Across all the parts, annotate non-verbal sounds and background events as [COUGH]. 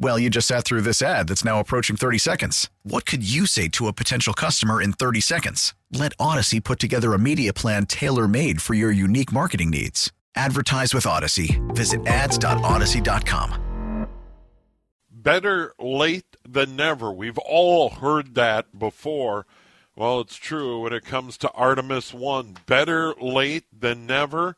Well, you just sat through this ad that's now approaching 30 seconds. What could you say to a potential customer in 30 seconds? Let Audacy put together a media plan tailor made for your unique marketing needs. Advertise with Audacy. Visit ads.audacy.com. Better late than never. We've all heard that before. Well, it's true when it comes to Artemis 1. Better late than never.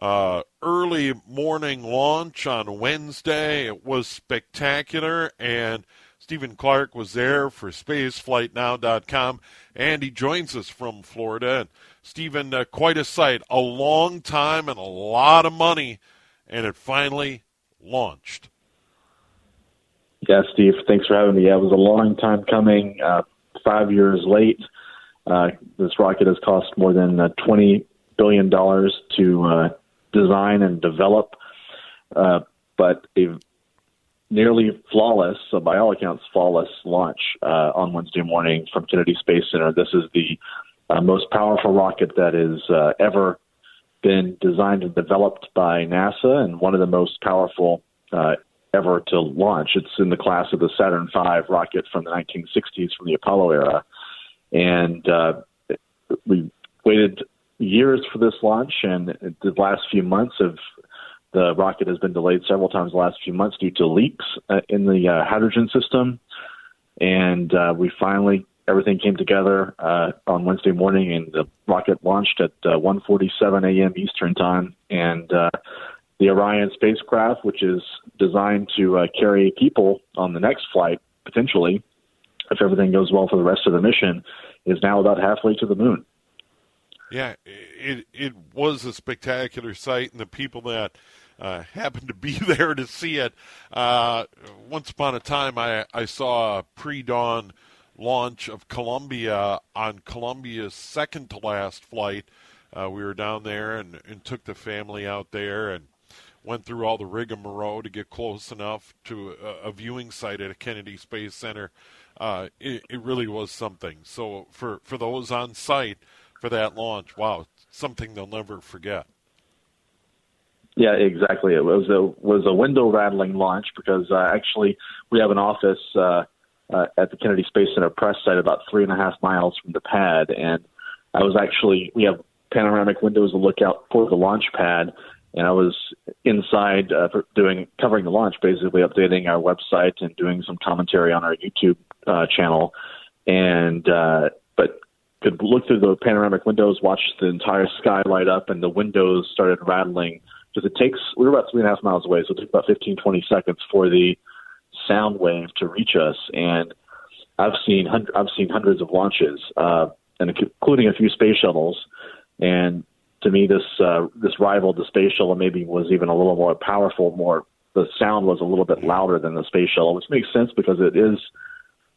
Uh, early morning launch on Wednesday. It was spectacular, and Stephen Clark was there for SpaceFlightNow.com, and he joins us from Florida. And Stephen, uh, quite a sight. A long time and a lot of money, and it finally launched. Yeah, Steve, thanks for having me. Yeah, it was a long time coming, uh, five years late. Uh, this rocket has cost more than uh, $20 billion to uh, design and develop, uh, but a nearly flawless, so by all accounts, flawless launch uh, on Wednesday morning from Kennedy Space Center. This is the uh, most powerful rocket that has uh, ever been designed and developed by NASA, and one of the most powerful uh, ever to launch. It's in the class of the Saturn V rocket from the 1960s, from the Apollo era, and uh, we waited years for this launch, and the last few months of the rocket has been delayed several times the last few months due to leaks uh, in the uh, hydrogen system. And uh, we finally everything came together uh, on Wednesday morning, and the rocket launched at uh, 1:47 a.m. Eastern time. And uh, the Orion spacecraft, which is designed to uh, carry people on the next flight, potentially, if everything goes well for the rest of the mission, is now about halfway to the moon. Yeah, it it was a spectacular sight, and the people that uh, [LAUGHS] happened to be [LAUGHS] there to see it. Uh, once upon a time, I I saw a pre-dawn launch of Columbia on Columbia's second to last flight. Uh, we were down there and, and took the family out there and went through all the rigmarole to get close enough to a, a viewing site at a Kennedy Space Center. Uh, it, it really was something. So for for those on site for that launch. Wow, something they'll never forget. Yeah, exactly. It was a was a window rattling launch because uh, actually we have an office uh, uh, at the Kennedy Space Center press site about three and a half miles from the pad, and I was actually we have panoramic windows to look out for the launch pad, and I was inside uh, doing covering the launch, basically updating our website and doing some commentary on our YouTube uh, channel, and uh, but could look through the panoramic windows, watch the entire sky light up, and the windows started rattling. Because it takes, we were about three and a half miles away, so it took about 15, 20 seconds for the sound wave to reach us. And I've seen I've seen hundreds of launches, uh, and including a few space shuttles. And to me, this uh, this rivaled the space shuttle. Maybe was even a little more powerful. More the sound was a little bit louder than the space shuttle, which makes sense because it is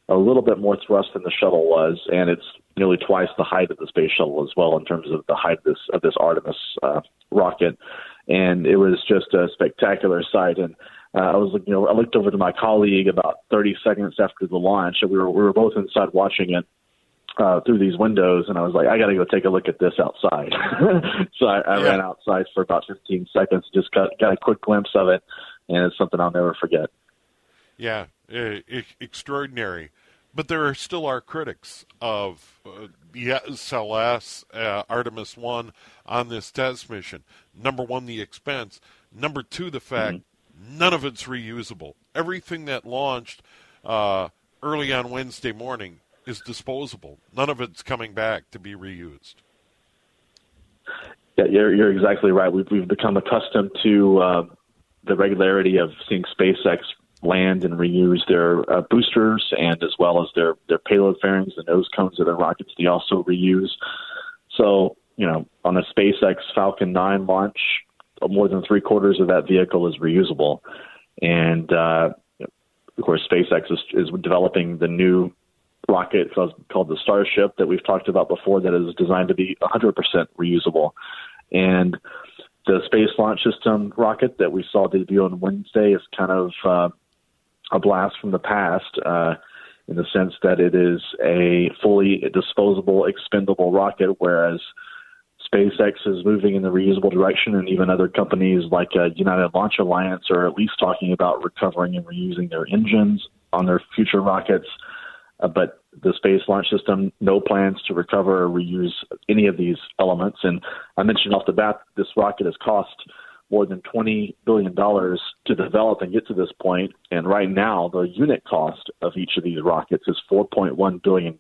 a little bit more thrust than the shuttle was, and it's nearly twice the height of the space shuttle as well in terms of the height of this of this Artemis uh, rocket. And it was just a spectacular sight. And uh, I was, you know, I looked over to my colleague about 30 seconds after the launch, and we were we were both inside watching it. Uh, through these windows, and I was like, I got to go take a look at this outside. [LAUGHS] so I, I yeah. ran outside for about 15 seconds, just got got a quick glimpse of it, and it's something I'll never forget. Yeah, extraordinary. But there are still are critics of uh, the SLS uh, Artemis 1 on this test mission. Number one, the expense. Number two, the fact mm-hmm. none of it's reusable. Everything that launched uh, early on Wednesday morning is disposable. None of it's coming back to be reused. Yeah, you're, you're exactly right. We've, we've become accustomed to uh, the regularity of seeing SpaceX land and reuse their uh, boosters and as well as their their payload fairings, the nose cones of their rockets. They also reuse. So you know, on a SpaceX Falcon 9 launch, more than three quarters of that vehicle is reusable, and uh, of course, SpaceX is, is developing the new rocket called, the Starship that we've talked about before that is designed to be 100% reusable. And the Space Launch System rocket that we saw debut on Wednesday is kind of uh, a blast from the past uh, in the sense that it is a fully disposable, expendable rocket, whereas SpaceX is moving in the reusable direction, and even other companies like uh, United Launch Alliance are at least talking about recovering and reusing their engines on their future rockets. Uh, but the Space Launch System, no plans to recover or reuse any of these elements. And I mentioned off the bat, this rocket has cost more than $20 billion to develop and get to this point. And right now, the unit cost of each of these rockets is $4.1 billion.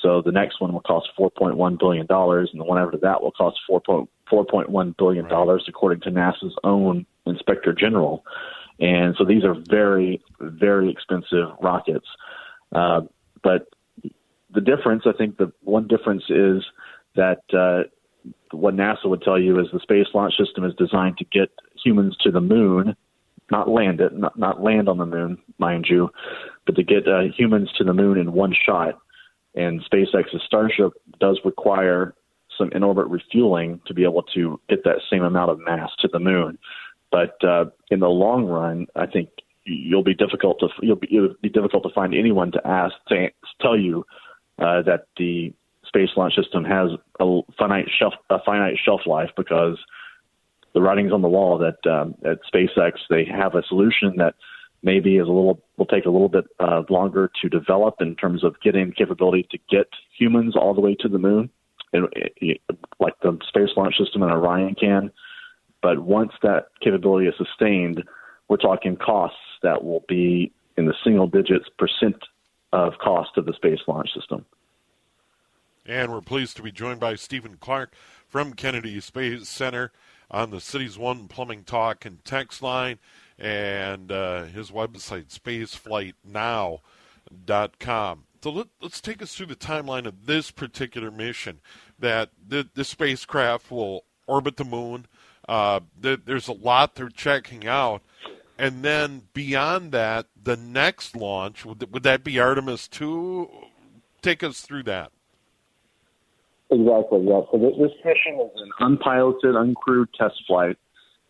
So the next one will cost $4.1 billion, and the one after that will cost $4.1 billion, right. according to NASA's own inspector general. And so these are very, very expensive rockets. Uh, but the difference, I think, the one difference is that uh, what NASA would tell you is the Space Launch System is designed to get humans to the moon, not land it, not, not land on the moon, mind you, but to get uh, humans to the moon in one shot. And SpaceX's Starship does require some in orbit refueling to be able to get that same amount of mass to the moon. But uh, in the long run, I think you'll be difficult to you'll be, it'll be difficult to find anyone to ask to tell you uh, that the space launch system has a finite shelf a finite shelf life because the writing's on the wall that um, at SpaceX they have a solution that maybe is a little will take a little bit uh, longer to develop in terms of getting the capability to get humans all the way to the moon, and, like the space launch system and Orion can. But once that capability is sustained, we're talking costs that will be in the single digits percent of cost of the Space Launch System. And we're pleased to be joined by Stephen Clark from Kennedy Space Center on the Cities One Plumbing Talk and Text line and uh, his website, spaceflightnow.com. So let, us take us through the timeline of this particular mission that the, the spacecraft will orbit the moon. Uh, the, there's a lot they're checking out and then beyond that, the next launch would, would that be Artemis two? Take us through that. Exactly. Yeah. So this, mission is an unpiloted, uncrewed test flight,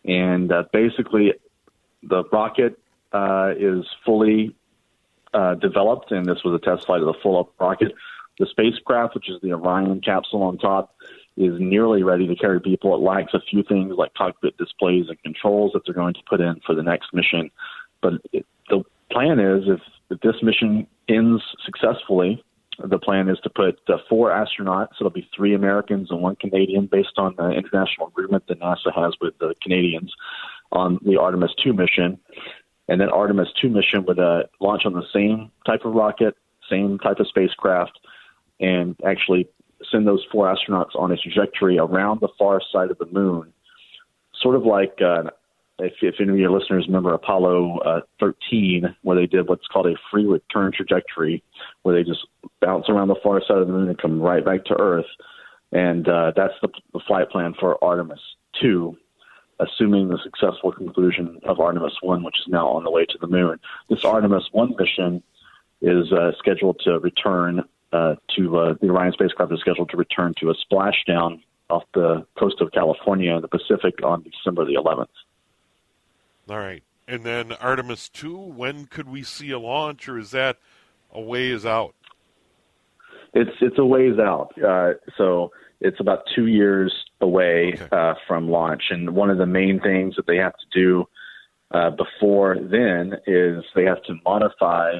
and uh, basically, the rocket uh, is fully uh, developed, and this was a test flight of the full-up rocket. The spacecraft, which is the Orion capsule on top, is nearly ready to carry people. It lacks a few things like cockpit displays and controls that they're going to put in for the next mission. But it, the plan is if, if this mission ends successfully, the plan is to put uh, four astronauts. So It'll be three Americans and one Canadian, based on the international agreement that NASA has with the Canadians on the Artemis 2 mission. And then Artemis 2 mission would uh, launch on the same type of rocket, same type of spacecraft, and actually send those four astronauts on a trajectory around the far side of the moon, sort of like uh, if, if any of your listeners remember Apollo uh, 13, where they did what's called a free return trajectory, where they just bounce around the far side of the moon and come right back to Earth. And uh, that's the, the flight plan for Artemis 2, assuming the successful conclusion of Artemis 1, which is now on the way to the moon. This Artemis 1 mission is uh, scheduled to return uh, to uh, the Orion spacecraft is scheduled to return to a splashdown off the coast of California in the Pacific on December the 11th. All right. And then Artemis 2, when could we see a launch, or is that a ways out? It's it's a ways out. Uh, so it's about two years away okay. uh, from launch. And one of the main things that they have to do uh, before then is they have to modify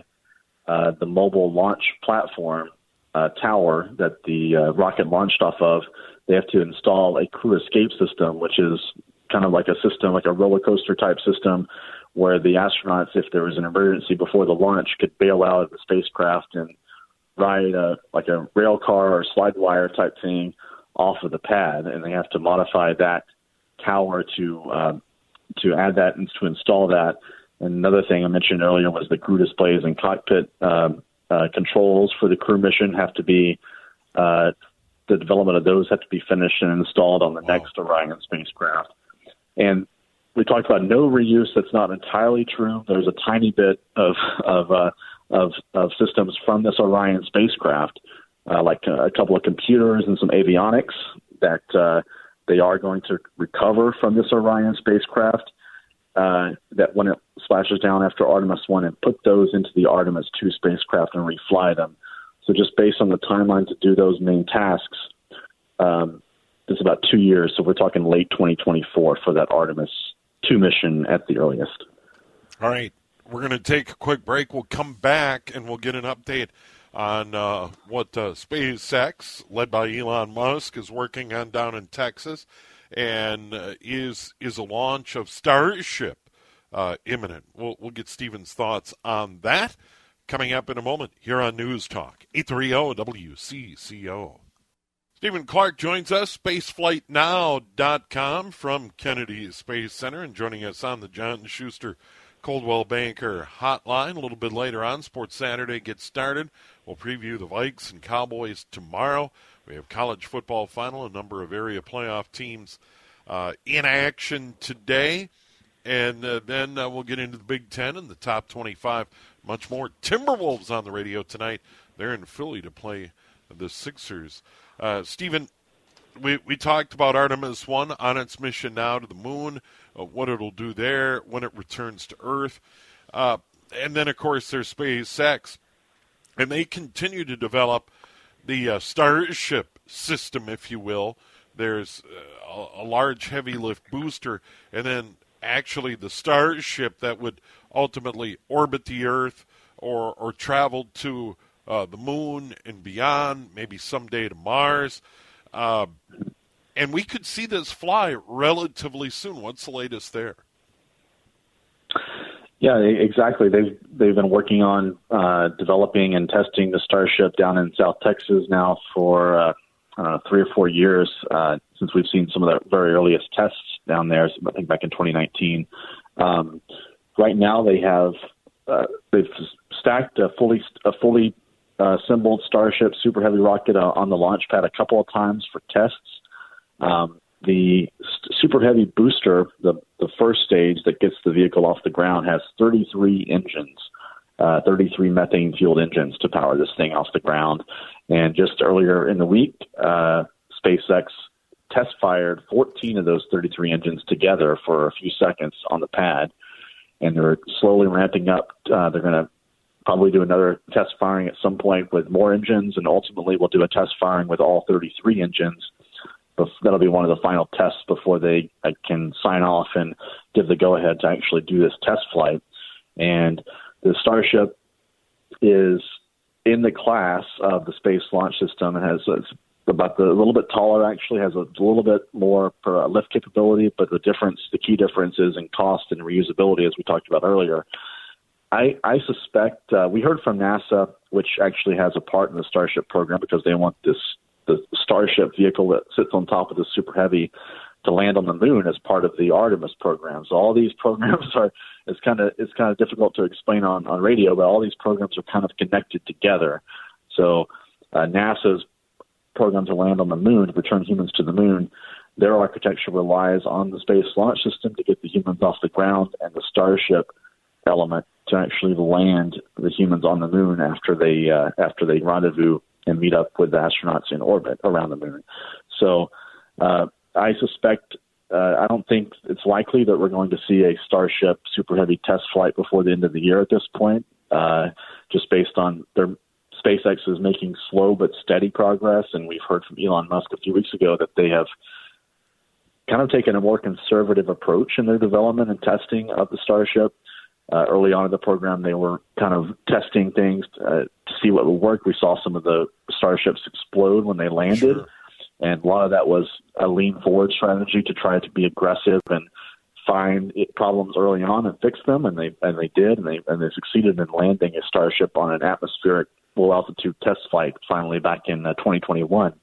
uh, the mobile launch platform uh, tower that the uh, rocket launched off of, they have to install a crew escape system, which is kind of like a system, like a roller coaster type system, where the astronauts, if there was an emergency before the launch, could bail out of the spacecraft and ride a like a rail car or slide wire type thing off of the pad, and they have to modify that tower to uh, to add that and to install that And another thing I mentioned earlier was the crew displays and cockpit um, uh, controls for the crew mission have to be uh, the development of those have to be finished and installed on the wow. next Orion spacecraft. And we talked about no reuse. That's not entirely true. There's a tiny bit of of uh, of, of systems from this Orion spacecraft, uh, like a, couple of computers and some avionics that uh, they are going to recover from this Orion spacecraft. Uh, that when it splashes down after Artemis 1 and put those into the Artemis 2 spacecraft and refly them. So, just based on the timeline to do those main tasks, um, it's about two years. So, we're talking late 2024 for that Artemis 2 mission at the earliest. All right. We're going to take a quick break. We'll come back and we'll get an update on uh, what uh, SpaceX, led by Elon Musk, is working on down in Texas, and uh, is is a launch of Starship uh, imminent. We'll we'll get Stephen's thoughts on that coming up in a moment here on News Talk eight three zero WCCO. Stephen Clark joins us, spaceflightnow.com from Kennedy Space Center, and joining us on the John Schuster Coldwell Banker hotline. A little bit later on, Sports Saturday gets started. We'll preview the Vikes and Cowboys tomorrow. We have college football final, a number of area playoff teams uh, in action today. And uh, then uh, we'll get into the Big Ten and the top 25. Much more. Timberwolves on the radio tonight. They're in Philly to play the Sixers. Uh, Stephen, we, we talked about Artemis 1 on its mission now to the moon, uh, what it'll do there when it returns to Earth. Uh, and then, of course, there's SpaceX. And they continue to develop the uh, Starship system, if you will. There's uh, a, a large heavy lift booster, and then actually the Starship that would ultimately orbit the Earth or, or travel to uh, the moon and beyond, maybe someday to Mars. Uh, and we could see this fly relatively soon. What's the latest there? Yeah, exactly. They've they've been working on uh, developing and testing the Starship down in South Texas now for uh, know, three or four years uh, since we've seen some of the very earliest tests down there. I think back in 2019. Um, right now, they have uh, they've stacked a fully a fully uh, assembled Starship Super Heavy rocket uh, on the launch pad a couple of times for tests. Um, the Super Heavy booster, the the first stage that gets the vehicle off the ground, has 33 engines, uh, 33 methane fueled engines to power this thing off the ground. And just earlier in the week, uh, SpaceX test fired 14 of those 33 engines together for a few seconds on the pad, and they're slowly ramping up. Uh, they're going to probably do another test firing at some point with more engines, and ultimately we'll do a test firing with all 33 engines that'll be one of the final tests before they can sign off and give the go ahead to actually do this test flight. And the Starship is in the class of the Space Launch System. It has it's about the, a little bit taller, actually has a little bit more lift capability, but the difference, the key difference is in cost and reusability, as we talked about earlier. I, I suspect uh, we heard from NASA, which actually has a part in the Starship program because they want this the Starship vehicle that sits on top of the Super Heavy to land on the moon as part of the Artemis program. So all these programs [LAUGHS] are it's kind of it's kind of difficult to explain on on radio, but all these programs are kind of connected together. So uh, NASA's program to land on the moon, to return humans to the moon, their architecture relies on the Space Launch System to get the humans off the ground, and the Starship element to actually land the humans on the moon after they uh, after they rendezvous and meet up with the astronauts in orbit around the moon. So uh, I suspect, uh, I don't think it's likely that we're going to see a Starship Super Heavy test flight before the end of the year at this point, uh, just based on their SpaceX is making slow but steady progress, and we've heard from Elon Musk a few weeks ago that they have kind of taken a more conservative approach in their development and testing of the Starship. Uh, early on in the program, they were kind of testing things uh, to see what would work. We saw some of the starships explode when they landed, sure. and a lot of that was a lean forward strategy to try to be aggressive and find it, problems early on and fix them. And they and they did, and they and they succeeded in landing a starship on an atmospheric low altitude test flight finally back in uh, 2021.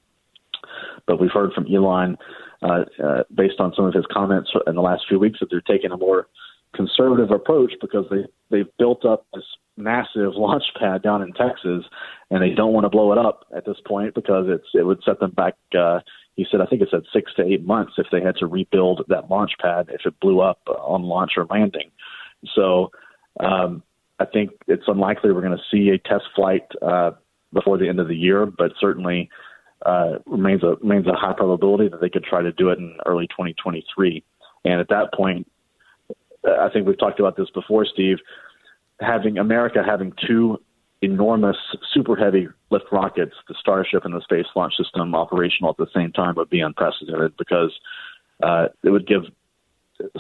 But we've heard from Elon, uh, uh, based on some of his comments in the last few weeks, that they're taking a more conservative approach because they they've built up this massive [LAUGHS] launch pad down in Texas, and they don't want to blow it up at this point because it's it would set them back. Uh, he said, I think it said six to eight months if they had to rebuild that launch pad if it blew up on launch or landing. So um, I think it's unlikely we're going to see a test flight uh, before the end of the year, but certainly uh, remains a remains a high probability that they could try to do it in early 2023. And at that point, I think we've talked about this before, Steve. Having America having two enormous super heavy lift rockets, the Starship and the Space Launch System, operational at the same time would be unprecedented because uh, it would give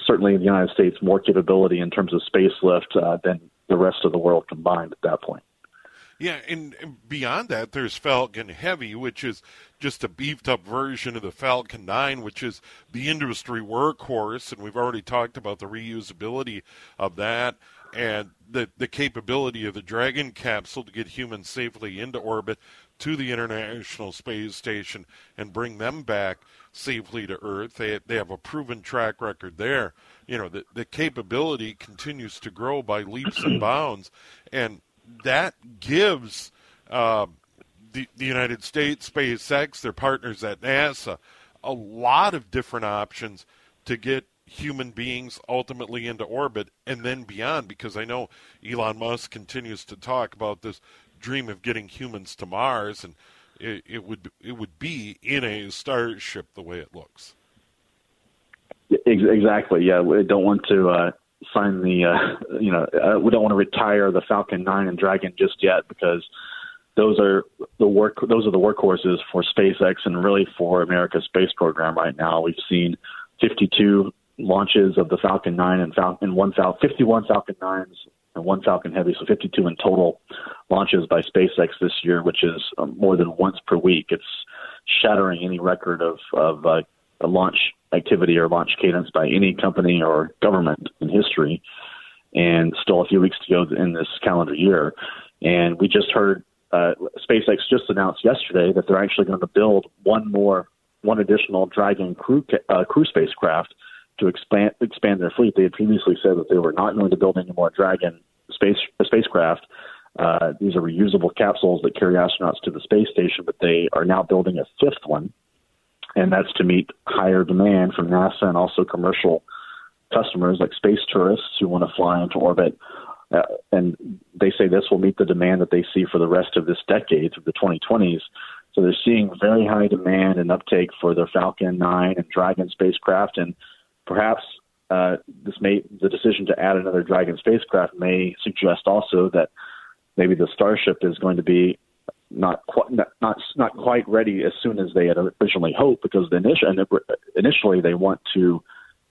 certainly the United States more capability in terms of space lift uh, than the rest of the world combined at that point. Yeah, and beyond that, there's Falcon Heavy, which is just a beefed up version of the Falcon 9, which is the industry workhorse. And we've already talked about the reusability of that and the, the capability of the Dragon capsule to get humans safely into orbit to the International Space Station and bring them back safely to Earth. They, they have a proven track record there. You know, the, the capability continues to grow by leaps and bounds. And that gives uh, the, the United States, SpaceX, their partners at NASA, a lot of different options to get human beings ultimately into orbit and then beyond because I know Elon Musk continues to talk about this dream of getting humans to Mars and it, it would it would be in a starship the way it looks. Exactly. Yeah, we don't want to uh, sign the, uh, you know, uh, we don't want to retire the Falcon 9 and Dragon just yet because those are the work, those are the workhorses for SpaceX and really for America's space program right now. We've seen 52 launches of the Falcon 9 and Falcon, one Falcon, 51 Falcon 9s and one Falcon Heavy, so 52 in total launches by SpaceX this year, which is um, more than once per week. It's shattering any record of, of uh, a launch activity or launch cadence by any company or government in history, and still a few weeks to go in this calendar year. And we just heard uh, SpaceX just announced yesterday that they're actually going to build one more, one additional Dragon crew uh, crew spacecraft to expand expand their fleet. They had previously said that they were not going to build any more Dragon space spacecraft. Uh, these are reusable capsules that carry astronauts to the space station, but they are now building a fifth one and that's to meet higher demand from NASA and also commercial customers like space tourists who want to fly into orbit. Uh, and they say this will meet the demand that they see for the rest of this decade through the 2020s. So they're seeing very high demand and uptake for their Falcon 9 and Dragon spacecraft, and perhaps uh, this may the decision to add another Dragon spacecraft may suggest also that maybe the Starship is going to be not quite not, not not quite ready as soon as they had originally hoped because the initial initially they want to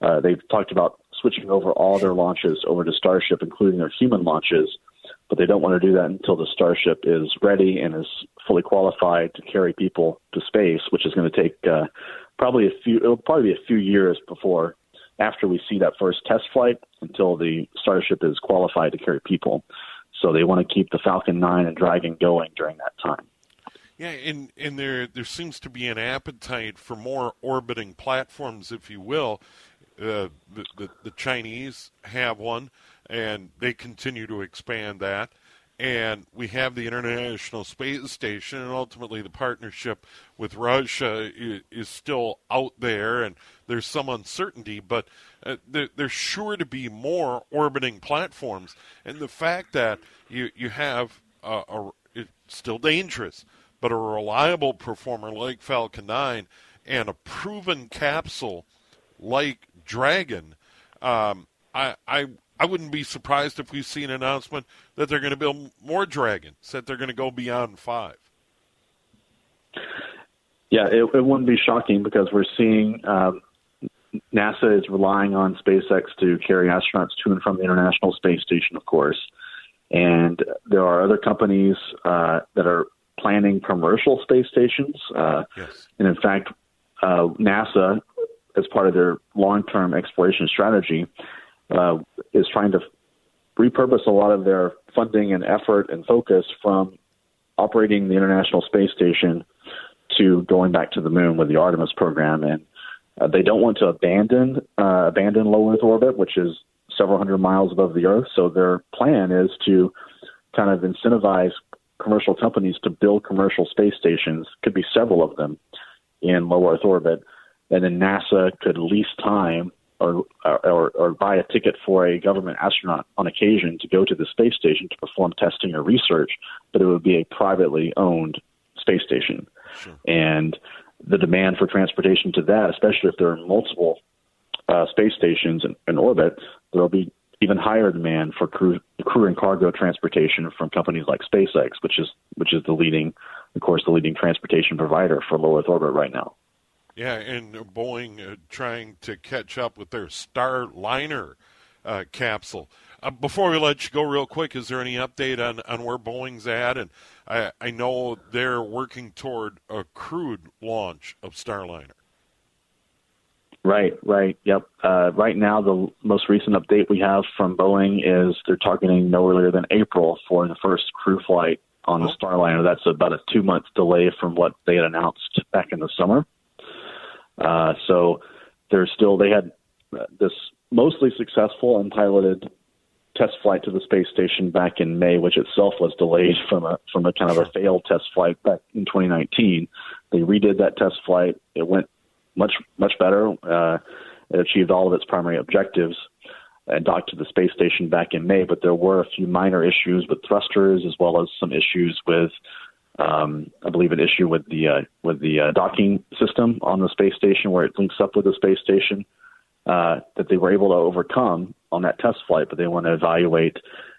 uh, they've talked about switching over all their launches over to Starship, including their human launches, but they don't want to do that until the Starship is ready and is fully qualified to carry people to space, which is going to take uh, probably a few it'll probably be a few years before after we see that first test flight until the Starship is qualified to carry people. So they want to keep the Falcon 9 and Dragon going during that time. Yeah, and, and there there seems to be an appetite for more orbiting platforms, if you will. Uh, the, the, the Chinese have one, and they continue to expand that and we have the International Space Station, and ultimately the partnership with Russia is, still out there, and there's some uncertainty, but uh, there, there's sure to be more orbiting platforms, and the fact that you you have a, a it's still dangerous, but a reliable performer like Falcon 9 and a proven capsule like Dragon, um, I, I I wouldn't be surprised if we see an announcement that they're going to build more dragons, that they're going to go beyond five. Yeah, it, it wouldn't be shocking because we're seeing um, NASA is relying on SpaceX to carry astronauts to and from the International Space Station, of course. And there are other companies uh, that are planning commercial space stations. Uh, yes. And in fact, uh, NASA, as part of their long term exploration strategy, uh, is trying to repurpose a lot of their funding and effort and focus from operating the International Space Station to going back to the moon with the Artemis program. And uh, they don't want to abandon uh, abandon low Earth orbit, which is several hundred miles above the Earth. So their plan is to kind of incentivize commercial companies to build commercial space stations. Could be several of them in low Earth orbit, and then NASA could lease time or, or, or buy a ticket for a government astronaut on occasion to go to the space station to perform testing or research, but it would be a privately owned space station. Sure. And the demand for transportation to that, especially if there are multiple uh, space stations in, in orbit, there will be even higher demand for crew, crew and cargo transportation from companies like SpaceX, which is which is the leading, of course, the leading transportation provider for low Earth orbit right now. Yeah, and Boeing uh, trying to catch up with their Starliner uh, capsule. Uh, before we let you go, real quick, is there any update on, on where Boeing's at? And I, I know they're working toward a crewed launch of Starliner. Right, right, yep. Uh, right now, the most recent update we have from Boeing is they're targeting no earlier than April for the first crew flight on the oh. Starliner. That's about a two month delay from what they had announced back in the summer. Uh, so there's still they had this mostly successful unpiloted test flight to the space station back in May, which itself was delayed [LAUGHS] from a from a kind of a failed test flight back in 2019. They redid that test flight. It went much much better. Uh, it achieved all of its primary objectives and docked to the space station back in May. But there were a few minor issues with thrusters, as well as some issues with um, I believe an issue with the uh, with the uh, docking system on the space station where it links up with the space station uh, that they were able to overcome on that test flight, but they want to evaluate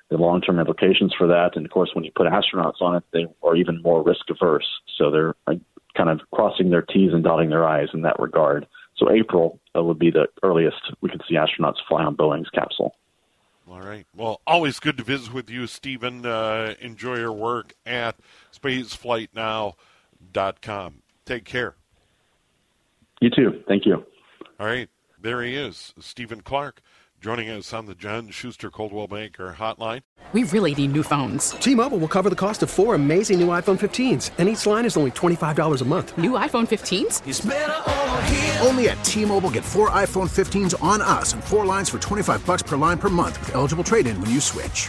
the long term implications for that. And of course, when you put astronauts on it, they are even more risk averse. So they're kind of crossing their T's and dotting their I's in that regard. So April uh, would be the earliest we could see astronauts fly on Boeing's capsule. All right. Well, always good to visit with you, Stephen. Uh, enjoy your work at spaceflightnow.com. Take care. You too. Thank you. All right. There he is, Stephen Clark, joining us on the John Schuster Coldwell Banker Hotline. We really need new phones. T-Mobile will cover the cost of four amazing new iPhone 15s, and each line is only $25 a month. New iPhone 15s? Only at T-Mobile get four iPhone 15s on us and four lines for 25 bucks per line per month with eligible trade-in when you switch.